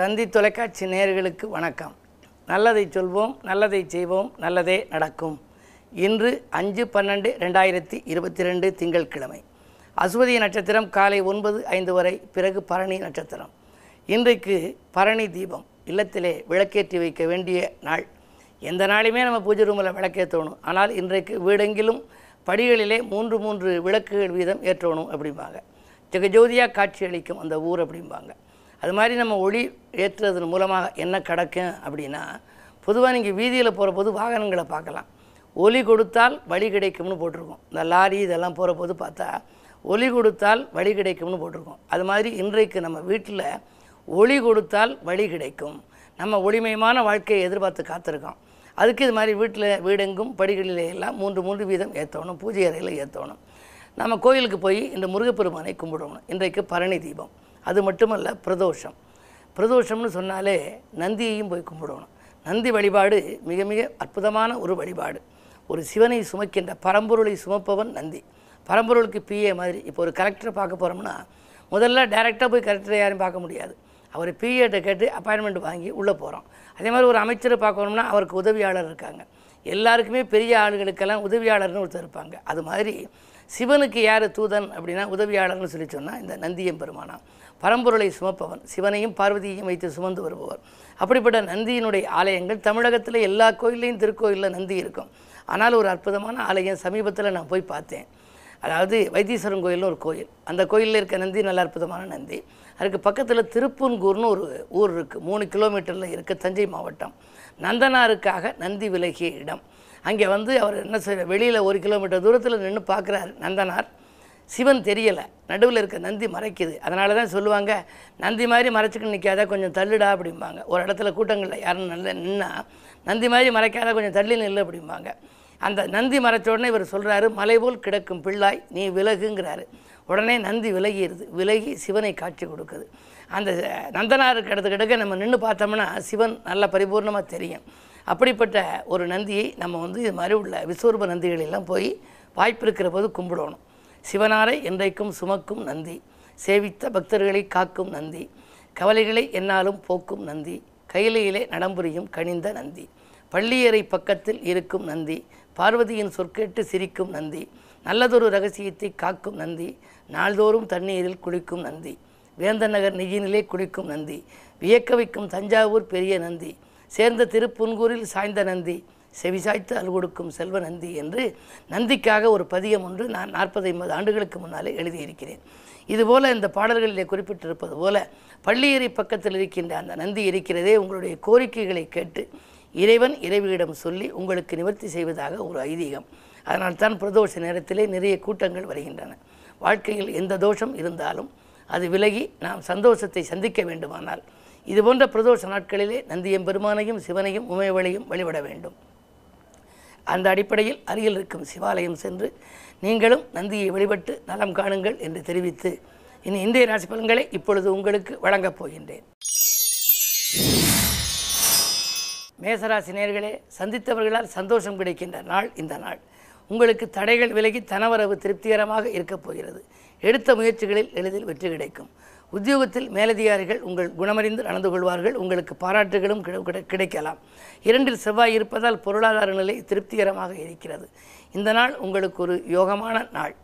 தந்தி தொலைக்காட்சி நேயர்களுக்கு வணக்கம். நல்லதை சொல்வோம் நல்லதை செய்வோம் நல்லதே நடக்கும். இன்று அஞ்சு பன்னெண்டு ரெண்டாயிரத்தி இருபத்தி ரெண்டு திங்கட்கிழமை. அசுவதி நட்சத்திரம் காலை ஒன்பது ஐந்து வரை பிறகு பரணி நட்சத்திரம். இன்றைக்கு பரணி தீபம் இல்லத்திலே விளக்கேற்றி வைக்க வேண்டிய நாள். எந்த நாளையுமே நம்ம பூஜை ரூமில் விளக்கேற்றணும் ஆனால் இன்றைக்கு வீடெங்கிலும் படிகளிலே மூன்று மூன்று விளக்குகள் வீதம் ஏற்றணும் அப்படிம்பாங்க. ஜெகஜோதியாக காட்சி அளிக்கும் அந்த ஊர் அப்படிம்பாங்க. அது மாதிரி நம்ம ஒளி ஏற்றுறதன் மூலமாக என்ன கிடக்கும் அப்படின்னா பொதுவாக நீங்கள் வீதியில் போகிற போது வாகனங்களை பார்க்கலாம். ஒலி கொடுத்தால் வழி கிடைக்கும்னு போட்டிருக்கோம். இந்த லாரி இதெல்லாம் போகிற போது பார்த்தா ஒலி கொடுத்தால் வழி கிடைக்கும்னு போட்டிருக்கோம். அது மாதிரி இன்றைக்கு நம்ம வீட்டில் ஒளி கொடுத்தால் வழி கிடைக்கும். நம்ம ஒளிமயமான வாழ்க்கையை எதிர்பார்த்து காத்திருக்கோம். அதுக்கு இது மாதிரி வீட்டில் வீடெங்கும் படிகளிலே எல்லாம் மூன்று மூன்று வீதம் ஏற்றணும் பூஜை அறையில் ஏற்றணும் நம்ம கோயிலுக்கு போய் இந்த முருகப்பெருமானை கும்பிடணும். இன்றைக்கு பரணி தீபம். அது மட்டுமல்ல பிரதோஷம். பிரதோஷம்னு சொன்னாலே நந்தியையும் போய் கும்பிடணும். நந்தி வழிபாடு மிக மிக அற்புதமான ஒரு வழிபாடு. ஒரு சிவனை சுமக்கின்ற பரம்பொருளை சுமப்பவன் நந்தி. பரம்பொருளுக்கு பிஏ மாதிரி. இப்போ ஒரு கலெக்டரை பார்க்க போகிறோம்னா முதல்ல டைரெக்டாக போய் கலெக்டரை யாரும் பார்க்க முடியாது. அவர் பிஏட்டை கேட்டு அப்பாயின்மெண்ட் வாங்கி உள்ளே போகிறோம் அதே மாதிரி ஒரு அமைச்சரை பார்க்கணும்னா அவருக்கு உதவியாளர் இருக்காங்க. எல்லாருக்குமே பெரிய ஆளுகளுக்கெல்லாம் உதவியாளர்னு ஒருத்தர் இருப்பாங்க. அது மாதிரி சிவனுக்கு யார் தூதன் அப்படின்னா உதவியாளர்னு சொல்லி சொன்னால் இந்த நந்தியம் பெருமானம் பரம்பொருளை சுமப்பவன். சிவனையும் பார்வதியையும் வைத்து சுமந்து வருபவர். அப்படிப்பட்ட நந்தியினுடைய ஆலயங்கள் தமிழகத்தில் எல்லா கோயில்லையும் திருக்கோயிலில் நந்தி இருக்கும். ஆனால் ஒரு அற்புதமான ஆலயம் சமீபத்தில் நான் போய் பார்த்தேன். அதாவது வைத்தீஸ்வரன் கோயில்னு ஒரு கோயில். அந்த கோயிலில் இருக்க நந்தி நல்ல அற்புதமான நந்தி. அதுக்கு பக்கத்தில் திருப்பூன்கூர்னு ஒரு ஊர் இருக்குது மூணு கிலோமீட்டரில் இருக்க தஞ்சை மாவட்டம். நந்தனாருக்காக நந்தி விலகிய இடம். அங்கே வந்து அவர் என்ன செய்ய வெளியில் ஒரு கிலோமீட்டர் தூரத்தில் நின்று பார்க்குறாரு நந்தனார். சிவன் தெரியலை. நடுவில் இருக்க நந்தி மறைக்குது. அதனால தான் சொல்லுவாங்க நந்தி மாதிரி மறைச்சிக்கிட்டு நிற்காத கொஞ்சம் தள்ளுடா அப்படிம்பாங்க. ஒரு இடத்துல கூட்டங்களில் யாரும் நல்ல நின்னா நந்தி மாதிரி மறைக்காத கொஞ்சம் தள்ளி நில்லு அப்படிம்பாங்க. அந்த நந்தி மறைச்ச உடனே இவர் சொல்கிறாரு மலை போல் கிடக்கும் பிள்ளாய் நீ விலகுங்கிறாரு. உடனே நந்தி விலகிடுது. விலகி சிவனை காட்சி கொடுக்குது. அந்த நந்தனாருக்கு இடத்து கிடக்க நம்ம நின்று பார்த்தோம்னா சிவன் நல்ல பரிபூர்ணமாக தெரியும். அப்படிப்பட்ட ஒரு நந்தியை நம்ம வந்து இது மாதிரி உள்ள விஸ்வரூப நந்திகளெல்லாம் போய் வாய்ப்பு இருக்கிற போது கும்பிடணும். சிவனாரை என்றைக்கும் சுமக்கும் நந்தி சேவித்த பக்தர்களை காக்கும் நந்தி கவலைகளை என்னாலும் போக்கும் நந்தி கையிலையிலே நடம்புரியும் கனிந்த நந்தி பள்ளியறை பக்கத்தில் இருக்கும் நந்தி பார்வதியின் சொற்கேட்டு சிரிக்கும் நந்தி நல்லதொரு ரகசியத்தை காக்கும் நந்தி நாள்தோறும் தண்ணீரில் குளிக்கும் நந்தி வேந்தன் நகர் நெய்யினிலே குளிக்கும் நந்தி வியக்க வைக்கும் தஞ்சாவூர் பெரிய நந்தி சேர்ந்த திருப்புன்கூரில் சாய்ந்த நந்தி செவிசாய்த்து அல் கொடுக்கும் செல்வ நந்தி என்று நந்திக்காக ஒரு பதியம் ஒன்று நான் நாற்பது ஐம்பது ஆண்டுகளுக்கு முன்னாலே எழுதியிருக்கிறேன். இதுபோல இந்த பாடல்களிலே குறிப்பிட்டிருப்பது போல பள்ளியறை பக்கத்தில் இருக்கின்ற அந்த நந்தி இருக்கிறதே உங்களுடைய கோரிக்கைகளை கேட்டு இறைவன் இறைவியிடம் சொல்லி உங்களுக்கு நிவர்த்தி செய்வதாக ஒரு ஐதீகம். அதனால் தான் பிரதோஷ நேரத்திலே நிறைய கூட்டங்கள் வருகின்றன. வாழ்க்கையில் எந்த தோஷம் இருந்தாலும் அது விலகி நாம் சந்தோஷத்தை சந்திக்க வேண்டுமானால் இதுபோன்ற பிரதோஷ நாட்களிலே நந்தியம் பெருமானையும் சிவனையும் உமையவளையும் வழிபட வேண்டும். அந்த அடிப்படையில் அருகில் இருக்கும் சிவாலயம் சென்று நீங்களும் நந்தியை வழிபட்டு நலம் காணுங்கள் என்று தெரிவித்து இனி இந்திய ராசி பலன்களை இப்பொழுது உங்களுக்கு வழங்கப் போகின்றேன். மேசராசி நேர்களே சந்தித்தவர்களால் சந்தோஷம் கிடைக்கின்ற நாள் இந்த நாள். உங்களுக்கு தடைகள் விலகி தனவரவு திருப்திகரமாக இருக்கப் போகிறது. எடுத்த முயற்சிகளில் எளிதில் வெற்றி கிடைக்கும். உத்தியோகத்தில் மேலதிகாரிகள் உங்கள் குணமறிந்து நடந்து கொள்வார்கள் உங்களுக்கு பாராட்டுகளும் கிடைக்கலாம். இரண்டில் செவ்வாய் இருப்பதால் பொருளாதார நிலை திருப்திகரமாக இருக்கிறது. இந்த நாள் உங்களுக்கு ஒரு யோகமான நாள்.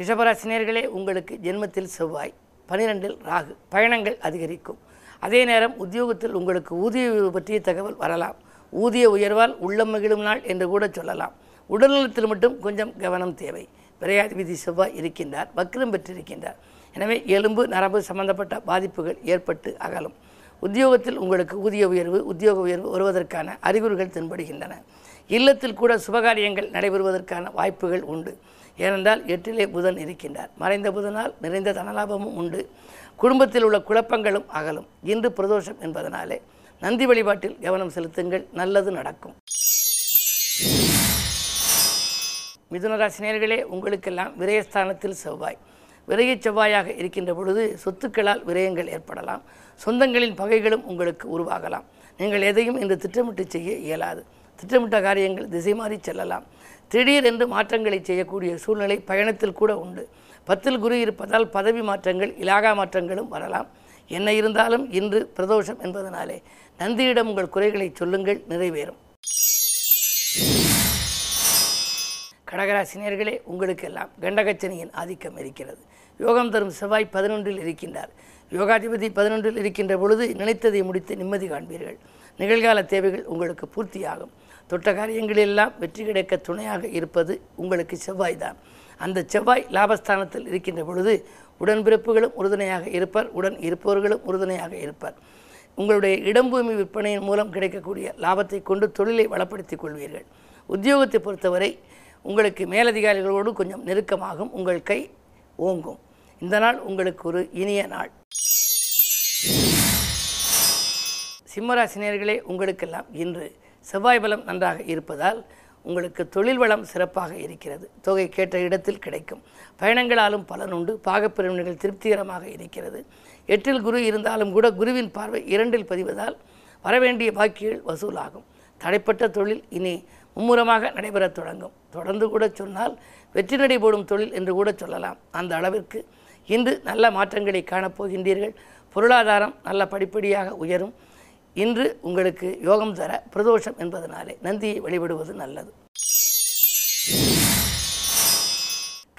ரிஷபராசினியர்களே உங்களுக்கு ஜென்மத்தில் செவ்வாய் பனிரெண்டில் ராகு பயணங்கள் அதிகரிக்கும். அதே நேரம் உத்தியோகத்தில் உங்களுக்கு ஊதிய பற்றிய தகவல் வரலாம். ஊதிய உயர்வால் உள்ளம் மகிழும் நாள் என்று கூட சொல்லலாம். உடல்நலத்தில் மட்டும் கொஞ்சம் கவனம் தேவை. விரையாதிபதி செவ்வாய் இருக்கின்றார் வக்ரம் பெற்றிருக்கின்றார். எனவே எலும்பு நரம்பு சம்பந்தப்பட்ட பாதிப்புகள் ஏற்பட்டு அகலும். உத்தியோகத்தில் உங்களுக்கு ஊதிய உயர்வு உத்தியோக உயர்வு வருவதற்கான அறிகுறிகள் தென்படுகின்றன. இல்லத்தில் கூட சுபகாரியங்கள் நடைபெறுவதற்கான வாய்ப்புகள் உண்டு. ஏனென்றால் எட்டிலே புதன் இருக்கின்றார். மறைந்த புதனால் நிறைந்த தனலாபமும் உண்டு. குடும்பத்தில் உள்ள குழப்பங்களும் அகலும். இன்று பிரதோஷம் என்பதனாலே நந்தி வழிபாட்டில் கவனம் செலுத்துங்கள். நல்லது நடக்கும். மிதுனராசினியர்களே உங்களுக்கெல்லாம் விரயஸ்தானத்தில் செவ்வாய். விரைய செவ்வாயாக இருக்கின்ற பொழுது சொத்துக்களால் விரயங்கள் ஏற்படலாம். சொந்தங்களின் பகைகளும் உங்களுக்கு உருவாகலாம். நீங்கள் எதையும் இன்று திட்டமிட்டு செய்ய இயலாது. திட்டமிட்ட காரியங்கள் திசை மாறி செல்லலாம். திடீரென்று மாற்றங்களை செய்யக்கூடிய சூழ்நிலை பயணத்தில் கூட உண்டு. பத்தில் குரு இருப்பதால் பதவி மாற்றங்கள் இலாகா மாற்றங்களும் வரலாம். என்ன இருந்தாலும் இன்று பிரதோஷம் என்பதனாலே நந்தியிடம் உங்கள் குறைகளை சொல்லுங்கள் நிறைவேறும். கடகராசினியர்களே உங்களுக்கெல்லாம் கண்டகச்சனியின் ஆதிக்கம் இருக்கிறது. யோகம் தரும் செவ்வாய் பதினொன்றில் இருக்கின்றார். யோகாதிபதி பதினொன்றில் இருக்கின்ற பொழுது நினைத்ததை முடித்து நிம்மதி காண்பீர்கள். நிகழ்கால தேவைகள் உங்களுக்கு பூர்த்தியாகும். தொட்ட காரியங்களெல்லாம் வெற்றி கிடைக்க துணையாக இருப்பது உங்களுக்கு செவ்வாய் தான். அந்த செவ்வாய் லாபஸ்தானத்தில் இருக்கின்ற பொழுது உடன்பிறப்புகளும் உறுதுணையாக இருப்பர் உடன் இருப்பவர்களும் உறுதுணையாக இருப்பர். உங்களுடைய இடம்பூமி விற்பனையின் மூலம் கிடைக்கக்கூடிய லாபத்தை கொண்டு தொழிலை வளப்படுத்திக் கொள்வீர்கள். உத்தியோகத்தை பொறுத்தவரை உங்களுக்கு மேலதிகாரிகளோடு கொஞ்சம் நெருக்கமாகும் உங்கள் கை ஓங்கும். இந்த நாள் உங்களுக்கு ஒரு இனிய நாள். சிம்மராசினியர்களே உங்களுக்கெல்லாம் இன்று செவ்வாய் பலம் நன்றாக இருப்பதால் உங்களுக்கு தொழில் வளம் சிறப்பாக இருக்கிறது. தொகை கேட்ட இடத்தில் கிடைக்கும். பயணங்களாலும் பலன் உண்டு. பாகப்பிரிவினைகள் திருப்திகரமாக இருக்கிறது. எட்டில் குரு இருந்தாலும் கூட குருவின் பார்வை இரண்டில் பதிவதால் வரவேண்டிய பாக்கிகள் வசூலாகும். தடைப்பட்ட தொழில் இனி மும்முரமாக நடைபெறத் தொடங்கும். தொடர்ந்து கூட சொன்னால் வெற்றி நடை போடும் தொழில் என்று கூட சொல்லலாம். அந்த அளவிற்கு இன்று நல்ல மாற்றங்களை காணப்போகின்றீர்கள் பொருளாதாரம் நல்ல படிப்படியாக உயரும். இன்று உங்களுக்கு யோகம் தர பிரதோஷம் என்பதனாலே நந்தியை வழிபடுவது நல்லது.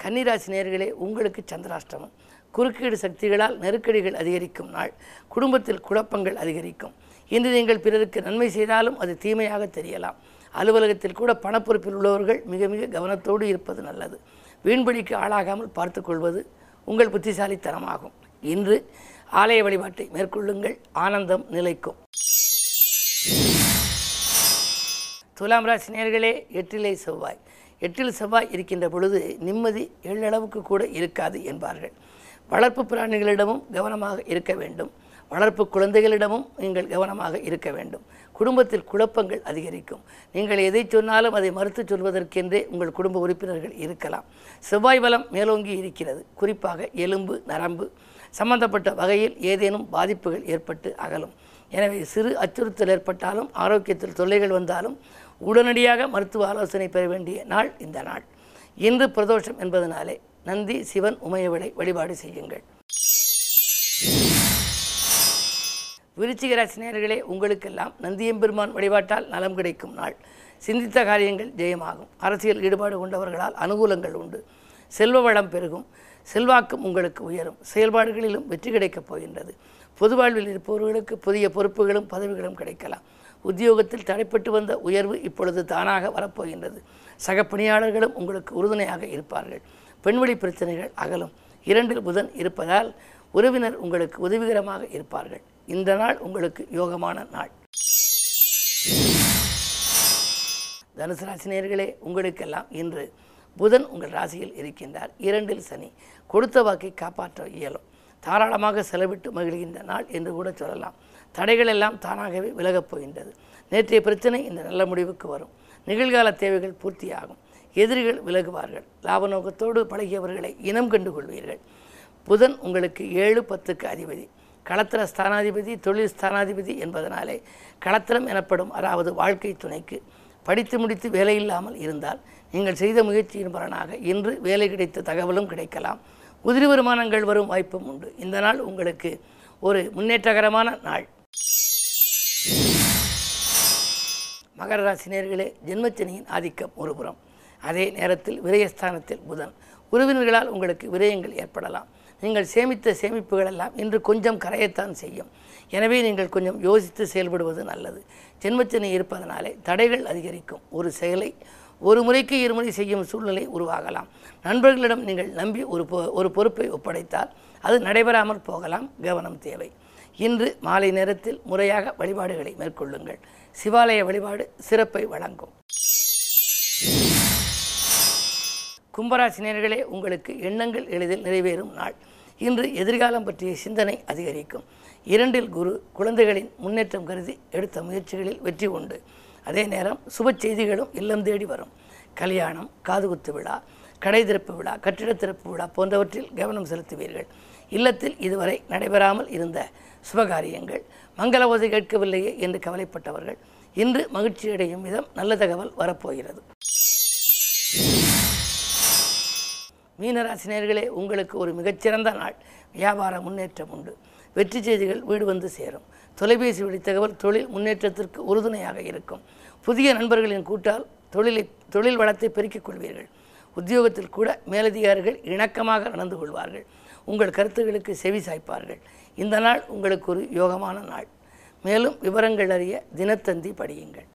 கன்னிராசி நேர்களே உங்களுக்கு சந்திராஷ்டமம். குறுக்கீடு சக்திகளால் நெருக்கடிகள் அதிகரிக்கும் நாள். குடும்பத்தில் குழப்பங்கள் அதிகரிக்கும். இன்று நீங்கள் பிறருக்கு நன்மை செய்தாலும் அது தீமையாக தெரியலாம். அலுவலகத்தில் கூட பணப்பொறுப்பில் உள்ளவர்கள் மிக மிக கவனத்தோடு இருப்பது நல்லது. வீண்படிக்கு ஆளாகாமல் பார்த்துக்கொள்வது உங்கள் புத்திசாலித்தனமாகும். இன்று ஆலய வழிபாட்டை மேற்கொள்ளுங்கள். ஆனந்தம் நிலைக்கும். துலாம் ராசி நேர்களே எட்டிலே செவ்வாய். எட்டில் செவ்வாய் இருக்கின்ற பொழுது நிம்மதி எள்ளளவுக்கு கூட இருக்காது என்பார்கள். வளர்ப்பு பிராணிகளிடமும் கவனமாக இருக்க வேண்டும். வளர்ப்பு குழந்தைகளிடமும் நீங்கள் கவனமாக இருக்க வேண்டும். குடும்பத்தில் குழப்பங்கள் அதிகரிக்கும். நீங்கள் எதை சொன்னாலும் அதை மறுத்து சொல்வதற்கென்றே உங்கள் குடும்ப உறுப்பினர்கள் இருக்கலாம். செவ்வாய் பலம் மேலோங்கி இருக்கிறது. குறிப்பாக எலும்பு நரம்பு சம்பந்தப்பட்ட வகையில் ஏதேனும் பாதிப்புகள் ஏற்பட்டு அகலும். எனவே சிறு அச்சுறுத்தல் ஏற்பட்டாலும் ஆரோக்கியத்தில் தொல்லைகள் வந்தாலும் உடனடியாக மருத்துவ ஆலோசனை பெற வேண்டிய நாள் இந்த நாள். இன்று பிரதோஷம் என்பதனாலே நந்தி சிவன் உமையவளை வழிபாடு செய்யுங்கள். விருச்சிக ராசினியர்களே உங்களுக்கெல்லாம் நந்தியம்பெருமான் வழிபாட்டால் நலம் கிடைக்கும் நாள். சிந்தித்த காரியங்கள் ஜெயமாகும். அரசியல் ஈடுபாடு கொண்டவர்களால் அனுகூலங்கள் உண்டு. செல்வ வளம் பெருகும். செல்வாக்கும் உங்களுக்கு உயரும். செயல்பாடுகளிலும் வெற்றி கிடைக்கப் போகின்றது. பொது வாழ்வில் இருப்பவர்களுக்கு புதிய பொறுப்புகளும் பதவிகளும் கிடைக்கலாம். உத்தியோகத்தில் தடைப்பட்டு வந்த உயர்வு இப்பொழுது தானாக வரப்போகின்றது. சக பணியாளர்களும் உங்களுக்கு உறுதுணையாக இருப்பார்கள். பெண்வழி பிரச்சனைகள் அகலும். இரண்டில் புதன் இருப்பதால் உறவினர் உங்களுக்கு உதவிகரமாக இருப்பார்கள். இந்த நாள் உங்களுக்கு யோகமான நாள். தனுசு ராசினியர்களே உங்களுக்கெல்லாம் இன்று புதன் உங்கள் ராசியில் இருக்கின்றார். இரண்டில் சனி. கொடுத்த வாக்கை காப்பாற்ற இயலும். தாராளமாக செலவிட்டு மகிழ்கின்ற நாள் என்று கூட சொல்லலாம். தடைகள் எல்லாம் தானாகவே விலகப் போகின்றது. நேற்றைய பிரச்சனை இந்த நல்ல முடிவுக்கு வரும். நிகழ்கால தேவைகள் பூர்த்தியாகும். எதிரிகள் விலகுவார்கள். லாப நோக்கத்தோடு பழகியவர்களை இனம் கண்டு கொள்வீர்கள் புதன் உங்களுக்கு ஏழு பத்துக்கு அதிபதி. களத்திர ஸ்தானாதிபதி தொழில் ஸ்தானாதிபதி என்பதனாலே களத்திரம் எனப்படும் அதாவது வாழ்க்கை துணைக்கு படித்து முடித்து வேலை இல்லாமல் இருந்தால் நீங்கள் செய்த முயற்சியின் பலனாக இன்று வேலை கிடைத்த தகவலும் கிடைக்கலாம். உதிரி வருமானங்கள் வரும் வாய்ப்பும் உண்டு. இந்த நாள் உங்களுக்கு ஒரு முன்னேற்றகரமான நாள். மகர ராசினியர்களே ஜென்மச்சனியின் ஆதிக்கம் ஒருபுறம். அதே நேரத்தில் விரயஸ்தானத்தில் புதன். உறவினர்களால் உங்களுக்கு விரயங்கள் ஏற்படலாம். நீங்கள் சேமித்த சேமிப்புகள் எல்லாம் இன்று கொஞ்சம் கரையத்தான் செய்யும். எனவே நீங்கள் கொஞ்சம் யோசித்து செயல்படுவது நல்லது. ஜென்மச்சனி இருப்பதனாலே தடைகள் அதிகரிக்கும். ஒரு செயலை ஒரு முறைக்கு இருமுறை செய்யும் சூழ்நிலை உருவாகலாம். நண்பர்களிடம் நீங்கள் நம்பி ஒரு பொ ஒரு பொறுப்பை ஒப்படைத்தால் அது நடைபெறாமல் போகலாம். கவனம் தேவை. இன்று மாலை நேரத்தில் முறையாக வழிபாடுகளை மேற்கொள்ளுங்கள். சிவாலய வழிபாடு சிறப்பை வழங்கும். கும்பராசினியர்களே உங்களுக்கு எண்ணங்கள் எளிதில் நிறைவேறும் நாள். இன்று எதிர்காலம் பற்றிய சிந்தனை அதிகரிக்கும். இரண்டில் குரு குழந்தைகளின் முன்னேற்றம் கருதி எடுத்த முயற்சிகளில் வெற்றி உண்டு. அதே நேரம் சுப செய்திகளும் இல்லம் தேடி வரும். கல்யாணம் காதுகுத்து விழா கடை திறப்பு விழா கட்டிட திறப்பு விழா போன்றவற்றில் கவனம் செலுத்துவீர்கள். இல்லத்தில் இதுவரை நடைபெறாமல் இருந்த சுபகாரியங்கள் மங்கள ஓதை கேட்கவில்லையே என்று கவலைப்பட்டவர்கள் இன்று மகிழ்ச்சியடையும் விதம் நல்ல தகவல் வரப்போகிறது. மீனராசினியர்களே உங்களுக்கு ஒரு மிகச்சிறந்த நாள். வியாபார முன்னேற்றம் உண்டு. வெற்றி செய்திகள் வீடு வந்து சேரும். தொலைபேசி வழி தகவல் தொழில் முன்னேற்றத்திற்கு உறுதுணையாக இருக்கும். புதிய நண்பர்களின் கூட்டால் தொழிலை தொழில் வளத்தை பெருக்கிக் கொள்வீர்கள். உத்தியோகத்தில் கூட மேலதிகாரிகள் இணக்கமாக நடந்து கொள்வார்கள். உங்கள் கருத்துகளுக்கு செவி சாய்ப்பார்கள். இந்த நாள் உங்களுக்கு ஒரு யோகமான நாள். மேலும் விவரங்கள் அறிய தினத்தந்தி படியுங்கள்.